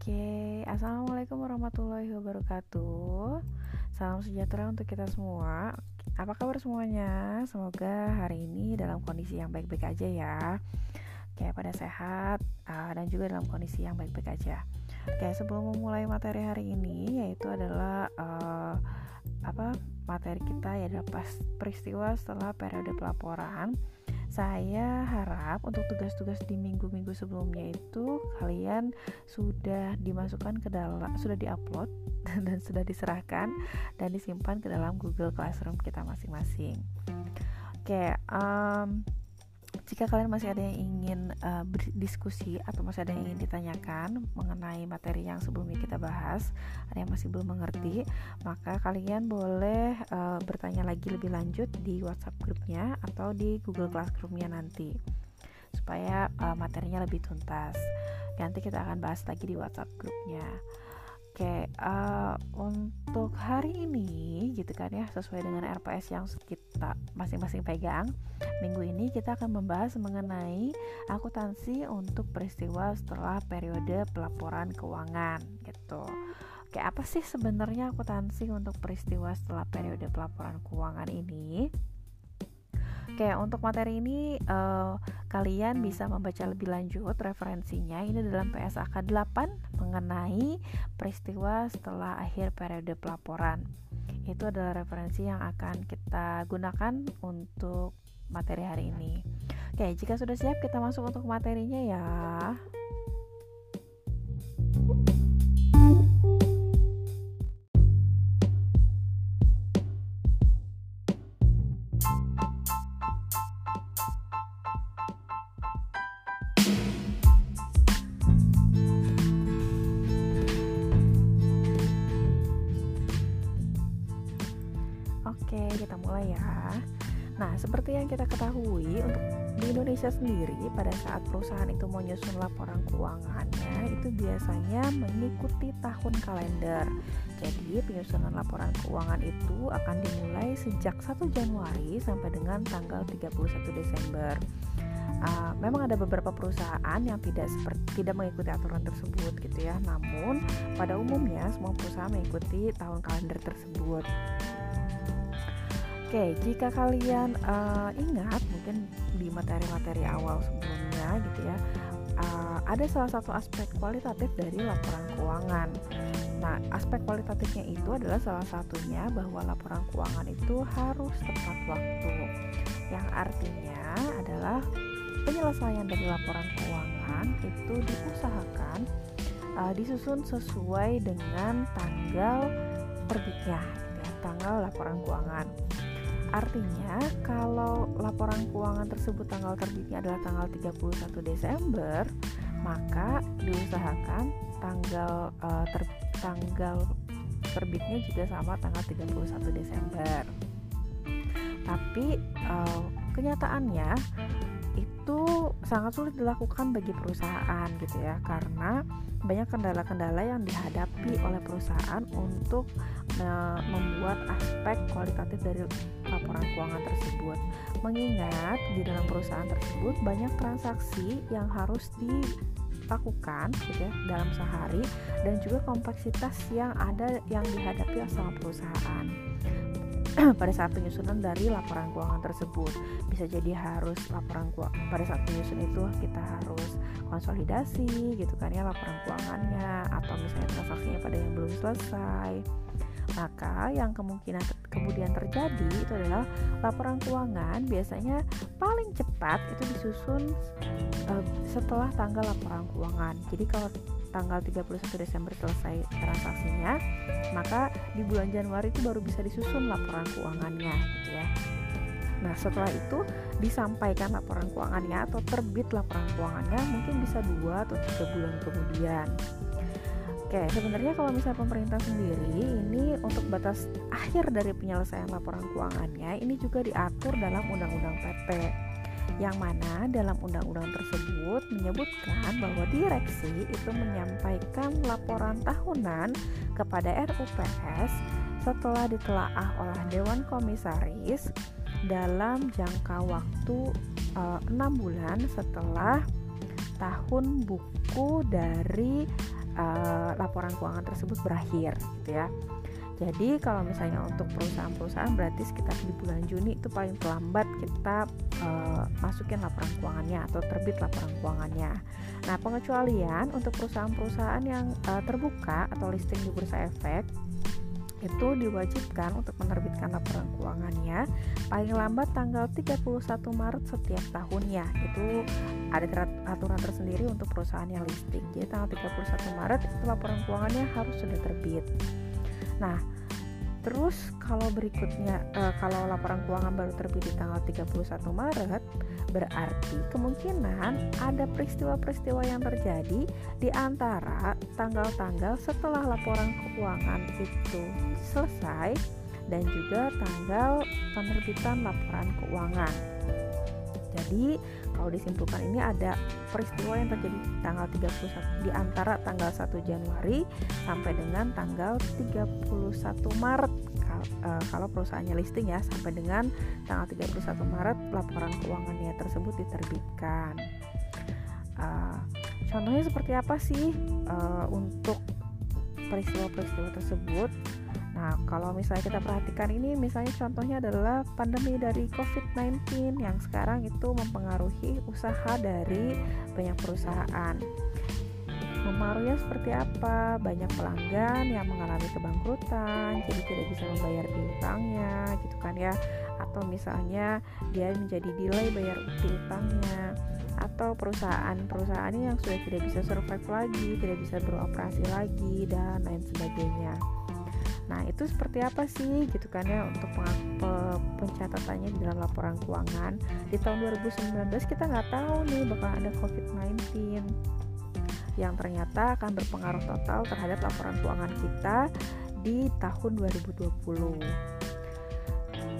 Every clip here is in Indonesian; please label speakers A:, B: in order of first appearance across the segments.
A: Oke, assalamualaikum warahmatullahi wabarakatuh. Salam sejahtera untuk kita semua. Apa kabar semuanya? Semoga hari ini dalam kondisi yang baik-baik aja ya. Oke, pada sehat uh, dan juga dalam kondisi yang baik-baik aja. Oke, sebelum memulai materi hari ini, yaitu adalah uh, apa materi kita ya adalah peristiwa setelah periode pelaporan saya harap untuk tugas-tugas di minggu-minggu sebelumnya itu kalian sudah dimasukkan ke dalam sudah diupload dan sudah diserahkan dan disimpan ke dalam Google Classroom kita masing-masing. Oke, um, jika kalian masih ada yang ingin uh, berdiskusi atau masih ada yang ingin ditanyakan mengenai materi yang sebelumnya kita bahas, ada yang masih belum mengerti, maka kalian boleh uh, bertanya lagi lebih lanjut di WhatsApp grupnya atau di Google Classroomnya nanti supaya uh, materinya lebih tuntas. Nanti kita akan bahas lagi di WhatsApp grupnya. Oke, uh, untuk hari ini gitu kan ya, sesuai dengan RPS yang kita masing-masing pegang, minggu ini kita akan membahas mengenai akuntansi untuk peristiwa setelah periode pelaporan keuangan gitu. Oke, apa sih sebenarnya akuntansi untuk peristiwa setelah periode pelaporan keuangan ini? Oke, untuk materi ini uh, kalian bisa membaca lebih lanjut referensinya ini dalam PSAK 8 mengenai peristiwa setelah akhir periode pelaporan. Itu adalah referensi yang akan kita gunakan untuk materi hari ini. Oke, jika sudah siap kita masuk untuk materinya ya. Seperti yang kita ketahui untuk di Indonesia sendiri pada saat perusahaan itu mau nyusun laporan keuangannya itu biasanya mengikuti tahun kalender. Jadi penyusunan laporan keuangan itu akan dimulai sejak 1 Januari sampai dengan tanggal 31 Desember. Uh, memang ada beberapa perusahaan yang tidak seperti tidak mengikuti aturan tersebut gitu ya. Namun pada umumnya semua perusahaan mengikuti tahun kalender tersebut. Oke, jika kalian uh, ingat mungkin di materi-materi awal sebelumnya gitu ya, uh, ada salah satu aspek kualitatif dari laporan keuangan. Nah, aspek kualitatifnya itu adalah salah satunya bahwa laporan keuangan itu harus tepat waktu, yang artinya adalah penyelesaian dari laporan keuangan itu diusahakan uh, disusun sesuai dengan tanggal terbitnya, ya, tanggal laporan keuangan. Artinya, kalau laporan keuangan tersebut tanggal terbitnya adalah tanggal 31 Desember, maka diusahakan tanggal uh, ter, tanggal terbitnya juga sama tanggal 31 Desember. Tapi uh, kenyataannya itu sangat sulit dilakukan bagi perusahaan gitu ya karena banyak kendala-kendala yang dihadapi oleh perusahaan untuk membuat aspek kualitatif dari laporan keuangan tersebut. Mengingat di dalam perusahaan tersebut banyak transaksi yang harus dilakukan gitu ya dalam sehari dan juga kompleksitas yang ada yang dihadapi sama perusahaan. pada saat penyusunan dari laporan keuangan tersebut bisa jadi harus laporan pada saat penyusun itu kita harus konsolidasi gitu kan ya laporan keuangannya atau misalnya transaksinya pada yang belum selesai maka yang kemungkinan kemudian terjadi itu adalah laporan keuangan biasanya paling cepat itu disusun uh, setelah tanggal laporan keuangan. Jadi kalau tanggal 31 Desember selesai transaksinya, maka di bulan Januari itu baru bisa disusun laporan keuangannya gitu ya. Nah, setelah itu disampaikan laporan keuangannya atau terbit laporan keuangannya mungkin bisa dua atau tiga bulan kemudian. Oke, sebenarnya kalau misalnya pemerintah sendiri ini untuk batas akhir dari penyelesaian laporan keuangannya ini juga diatur dalam Undang-Undang PP yang mana dalam undang-undang tersebut menyebutkan bahwa direksi itu menyampaikan laporan tahunan kepada RUPS setelah ditelaah oleh Dewan Komisaris dalam jangka waktu eh, enam 6 bulan setelah tahun buku dari uh, laporan keuangan tersebut berakhir gitu ya jadi kalau misalnya untuk perusahaan-perusahaan berarti sekitar di bulan Juni itu paling terlambat kita uh, masukin laporan keuangannya atau terbit laporan keuangannya. Nah pengecualian untuk perusahaan-perusahaan yang uh, terbuka atau listing di bursa efek itu diwajibkan untuk menerbitkan laporan keuangannya paling lambat tanggal 31 Maret setiap tahunnya. Itu ada aturan tersendiri untuk perusahaan yang listing. Jadi tanggal 31 Maret itu laporan keuangannya harus sudah terbit. Nah, terus kalau berikutnya uh, kalau laporan keuangan baru terbit di tanggal 31 Maret, berarti kemungkinan ada peristiwa-peristiwa yang terjadi di antara tanggal-tanggal setelah laporan keuangan itu selesai dan juga tanggal penerbitan laporan keuangan. Jadi kalau disimpulkan ini ada peristiwa yang terjadi tanggal 31 di antara tanggal 1 Januari sampai dengan tanggal 31 Maret eh, kalau perusahaannya listing ya sampai dengan tanggal 31 Maret laporan keuangannya tersebut diterbitkan. Uh, contohnya seperti apa sih uh, untuk peristiwa-peristiwa tersebut? Nah, kalau misalnya kita perhatikan ini misalnya contohnya adalah pandemi dari COVID-19 yang sekarang itu mempengaruhi usaha dari banyak perusahaan. Mempengaruhinya seperti apa? Banyak pelanggan yang mengalami kebangkrutan, jadi tidak bisa membayar piutangnya, gitu kan ya. Atau misalnya dia menjadi delay bayar piutangnya atau perusahaan-perusahaan yang sudah tidak bisa survive lagi, tidak bisa beroperasi lagi dan lain sebagainya. Nah, itu seperti apa sih gitu kan ya untuk pencatatannya di dalam laporan keuangan. Di tahun 2019 kita nggak tahu nih bakal ada COVID-19 yang ternyata akan berpengaruh total terhadap laporan keuangan kita di tahun 2020.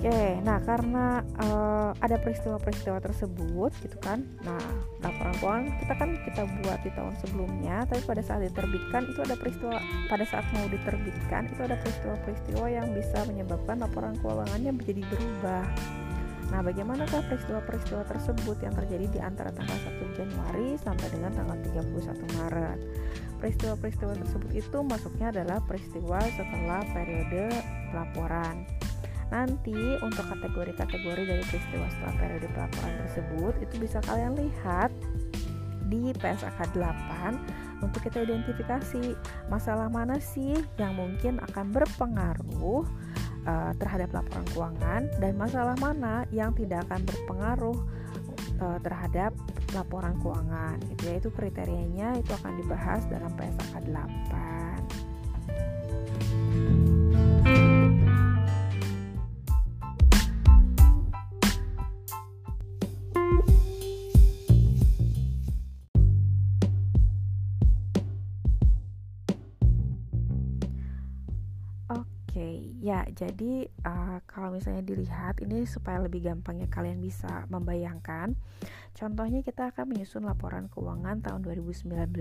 A: Oke, nah karena uh, ada peristiwa-peristiwa tersebut gitu kan, nah keuangan kita kan kita buat di tahun sebelumnya, tapi pada saat diterbitkan itu ada peristiwa pada saat mau diterbitkan itu ada peristiwa-peristiwa yang bisa menyebabkan laporan keuangannya menjadi berubah. Nah, bagaimanakah peristiwa-peristiwa tersebut yang terjadi di antara tanggal 1 Januari sampai dengan tanggal 31 Maret? Peristiwa-peristiwa tersebut itu masuknya adalah peristiwa setelah periode laporan. Nanti untuk kategori-kategori dari peristiwa setelah periode pelaporan tersebut itu bisa kalian lihat di PSAK 8 untuk kita identifikasi masalah mana sih yang mungkin akan berpengaruh uh, terhadap laporan keuangan dan masalah mana yang tidak akan berpengaruh uh, terhadap laporan keuangan. Itu yaitu kriterianya itu akan dibahas dalam PSAK 8. Jadi uh, kalau misalnya dilihat ini supaya lebih gampangnya kalian bisa membayangkan. Contohnya kita akan menyusun laporan keuangan tahun 2019.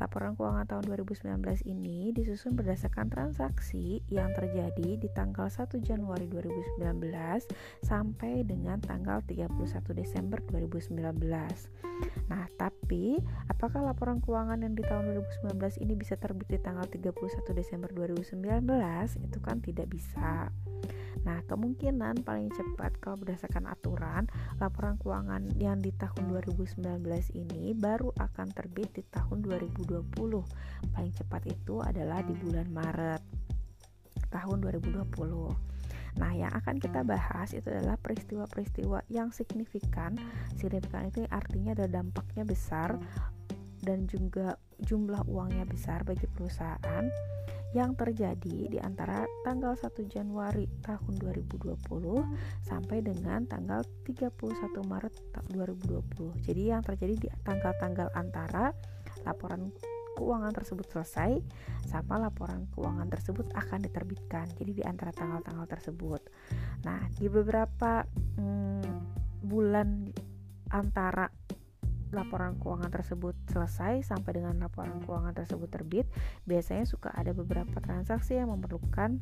A: Laporan keuangan tahun 2019 ini disusun berdasarkan transaksi yang terjadi di tanggal 1 Januari 2019 sampai dengan tanggal 31 Desember 2019. Nah, tapi apakah laporan keuangan yang di tahun 2019 ini bisa terbit di tanggal 31 Desember 2019? Itu kan tidak bisa. Nah, kemungkinan paling cepat kalau berdasarkan aturan, laporan keuangan yang di tahun 2019 ini baru akan terbit di tahun 2020. Paling cepat itu adalah di bulan Maret tahun 2020. Nah, yang akan kita bahas itu adalah peristiwa-peristiwa yang signifikan. Signifikan itu artinya ada dampaknya besar dan juga jumlah uangnya besar bagi perusahaan yang terjadi di antara tanggal 1 Januari tahun 2020 sampai dengan tanggal 31 Maret 2020. Jadi yang terjadi di tanggal-tanggal antara laporan keuangan tersebut selesai sama laporan keuangan tersebut akan diterbitkan. Jadi di antara tanggal-tanggal tersebut. Nah, di beberapa hmm, bulan antara laporan keuangan tersebut selesai sampai dengan laporan keuangan tersebut terbit, biasanya suka ada beberapa transaksi yang memerlukan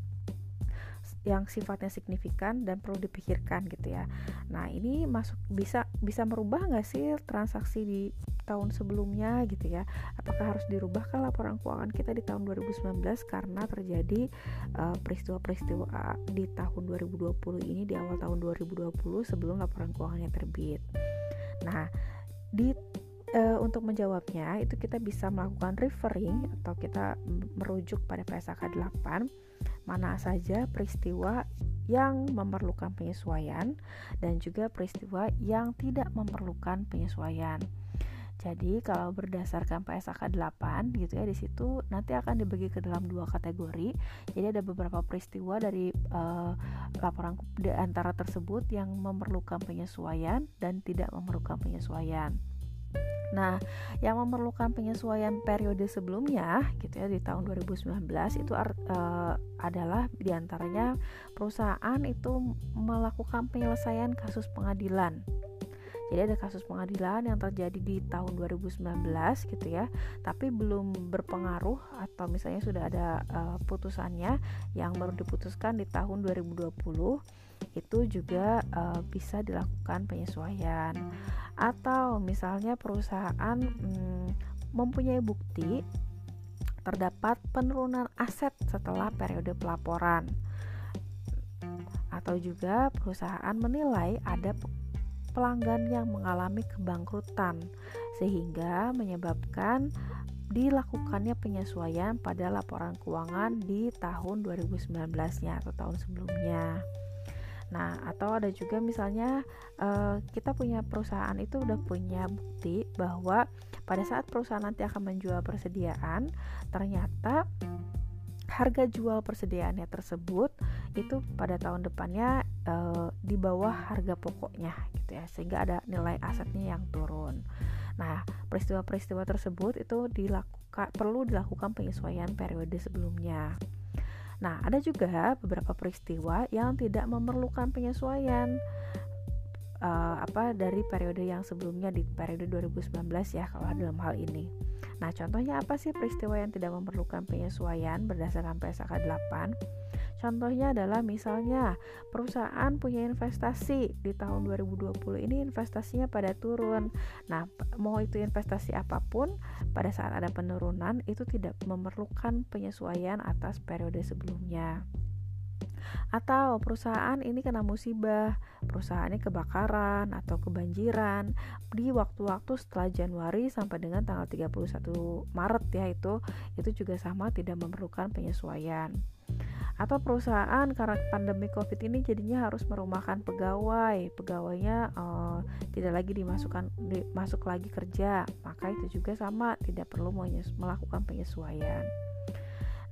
A: yang sifatnya signifikan dan perlu dipikirkan gitu ya. Nah ini masuk bisa bisa merubah nggak sih transaksi di tahun sebelumnya gitu ya apakah harus dirubahkah laporan keuangan kita di tahun 2019 karena terjadi uh, peristiwa-peristiwa uh, di tahun 2020 ini di awal tahun 2020 sebelum laporan keuangannya terbit nah di uh, untuk menjawabnya itu kita bisa melakukan referring atau kita merujuk pada PSAK 8 mana saja peristiwa yang memerlukan penyesuaian dan juga peristiwa yang tidak memerlukan penyesuaian. Jadi kalau berdasarkan PSAK 8 gitu ya di situ nanti akan dibagi ke dalam dua kategori. Jadi ada beberapa peristiwa dari uh, laporan di antara tersebut yang memerlukan penyesuaian dan tidak memerlukan penyesuaian. Nah, yang memerlukan penyesuaian periode sebelumnya, gitu ya, di tahun 2019 itu uh, adalah di antaranya perusahaan itu melakukan penyelesaian kasus pengadilan. Jadi ada kasus pengadilan yang terjadi di tahun 2019 gitu ya, tapi belum berpengaruh atau misalnya sudah ada uh, putusannya yang baru diputuskan di tahun 2020 itu juga uh, bisa dilakukan penyesuaian. Atau misalnya perusahaan hmm, mempunyai bukti terdapat penurunan aset setelah periode pelaporan. Atau juga perusahaan menilai ada pelanggan yang mengalami kebangkrutan sehingga menyebabkan dilakukannya penyesuaian pada laporan keuangan di tahun 2019-nya atau tahun sebelumnya. Nah, atau ada juga misalnya uh, kita punya perusahaan itu udah punya bukti bahwa pada saat perusahaan nanti akan menjual persediaan, ternyata harga jual persediaannya tersebut itu pada tahun depannya uh, di bawah harga pokoknya gitu ya, sehingga ada nilai asetnya yang turun. Nah, peristiwa-peristiwa tersebut itu dilakukan perlu dilakukan penyesuaian periode sebelumnya. Nah, ada juga beberapa peristiwa yang tidak memerlukan penyesuaian uh, apa dari periode yang sebelumnya di periode 2019 ya kalau dalam hal ini. Nah, contohnya apa sih peristiwa yang tidak memerlukan penyesuaian berdasarkan PSAK 8? Contohnya adalah misalnya perusahaan punya investasi. Di tahun 2020 ini investasinya pada turun. Nah, mau itu investasi apa pun pada saat ada penurunan itu tidak memerlukan penyesuaian atas periode sebelumnya. Atau perusahaan ini kena musibah, perusahaan ini kebakaran atau kebanjiran. Di waktu-waktu setelah Januari sampai dengan tanggal 31 Maret ya itu itu juga sama tidak memerlukan penyesuaian atau perusahaan karena pandemi covid ini jadinya harus merumahkan pegawai. Pegawainya uh, tidak lagi dimasukkan di, masuk lagi kerja. Maka itu juga sama tidak perlu melakukan penyesuaian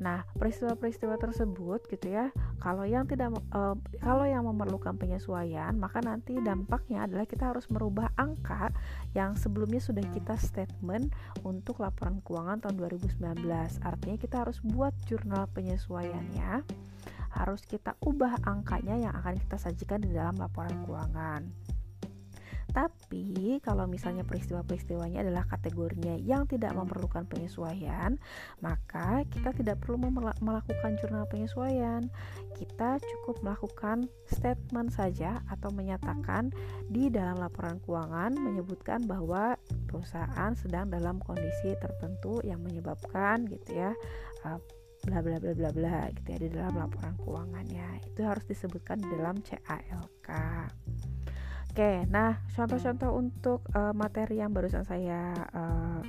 A: Nah, peristiwa-peristiwa tersebut gitu ya, kalau yang tidak uh, kalau yang memerlukan penyesuaian, maka nanti dampaknya adalah kita harus merubah angka yang sebelumnya sudah kita statement untuk laporan keuangan tahun 2019. Artinya kita harus buat jurnal penyesuaiannya, harus kita ubah angkanya yang akan kita sajikan di dalam laporan keuangan. Tapi kalau misalnya peristiwa-peristiwanya adalah kategorinya yang tidak memerlukan penyesuaian, maka kita tidak perlu melakukan jurnal penyesuaian. Kita cukup melakukan statement saja atau menyatakan di dalam laporan keuangan menyebutkan bahwa perusahaan sedang dalam kondisi tertentu yang menyebabkan gitu ya uh, bla bla bla bla bla gitu ya di dalam laporan keuangannya. Itu harus disebutkan di dalam CALK. Oke, nah contoh-contoh untuk uh, materi yang barusan saya uh,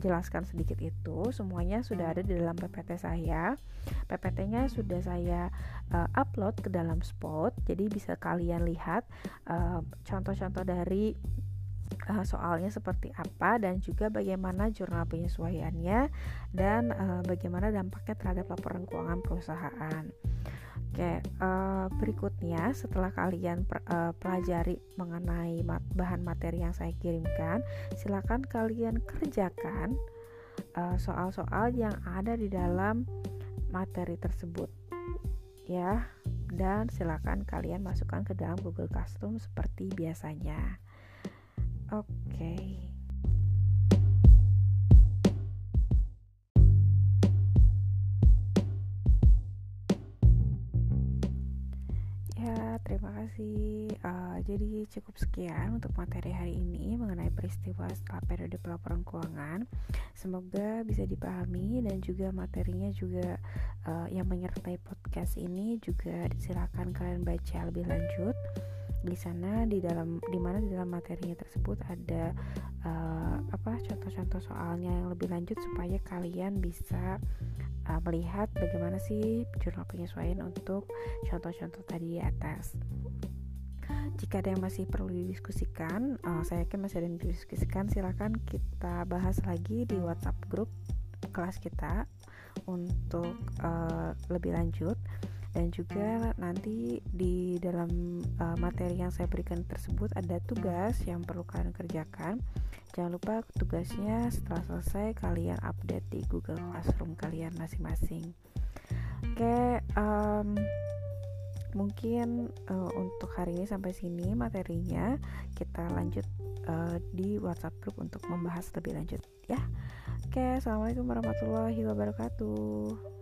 A: jelaskan sedikit itu semuanya sudah ada di dalam PPT saya. PPT-nya sudah saya uh, upload ke dalam Spot, jadi bisa kalian lihat contoh-contoh uh, dari uh, soalnya seperti apa dan juga bagaimana jurnal penyesuaiannya dan uh, bagaimana dampaknya terhadap laporan keuangan perusahaan. Oke, uh, berikutnya setelah kalian per, uh, pelajari mengenai mat, bahan materi yang saya kirimkan, silakan kalian kerjakan eh, soal-soal uh, yang ada di dalam materi tersebut, ya. Dan silakan kalian masukkan ke dalam Google Classroom seperti biasanya. Oke. Okay. Terima kasih. Uh, jadi cukup sekian untuk materi hari ini mengenai peristiwa setelah periode pelaporan keuangan. Semoga bisa dipahami dan juga materinya juga uh, yang menyertai podcast ini juga silakan kalian baca lebih lanjut di sana di dalam di mana di dalam materinya tersebut ada uh, apa contoh-contoh soalnya yang lebih lanjut supaya kalian bisa uh, melihat bagaimana sih jurnal penyesuaian untuk contoh-contoh tadi di atas. Jika ada yang masih perlu didiskusikan, uh, saya yakin masih ada yang didiskusikan, silakan kita bahas lagi di WhatsApp grup kelas kita untuk uh, lebih lanjut dan juga nanti di dalam uh, materi yang saya berikan tersebut ada tugas yang perlu kalian kerjakan Jangan lupa tugasnya setelah selesai kalian update di Google Classroom kalian masing-masing. Oke, um, mungkin uh, untuk hari ini sampai sini materinya. Kita lanjut uh, di WhatsApp group untuk membahas lebih lanjut ya. Oke, assalamualaikum warahmatullahi wabarakatuh.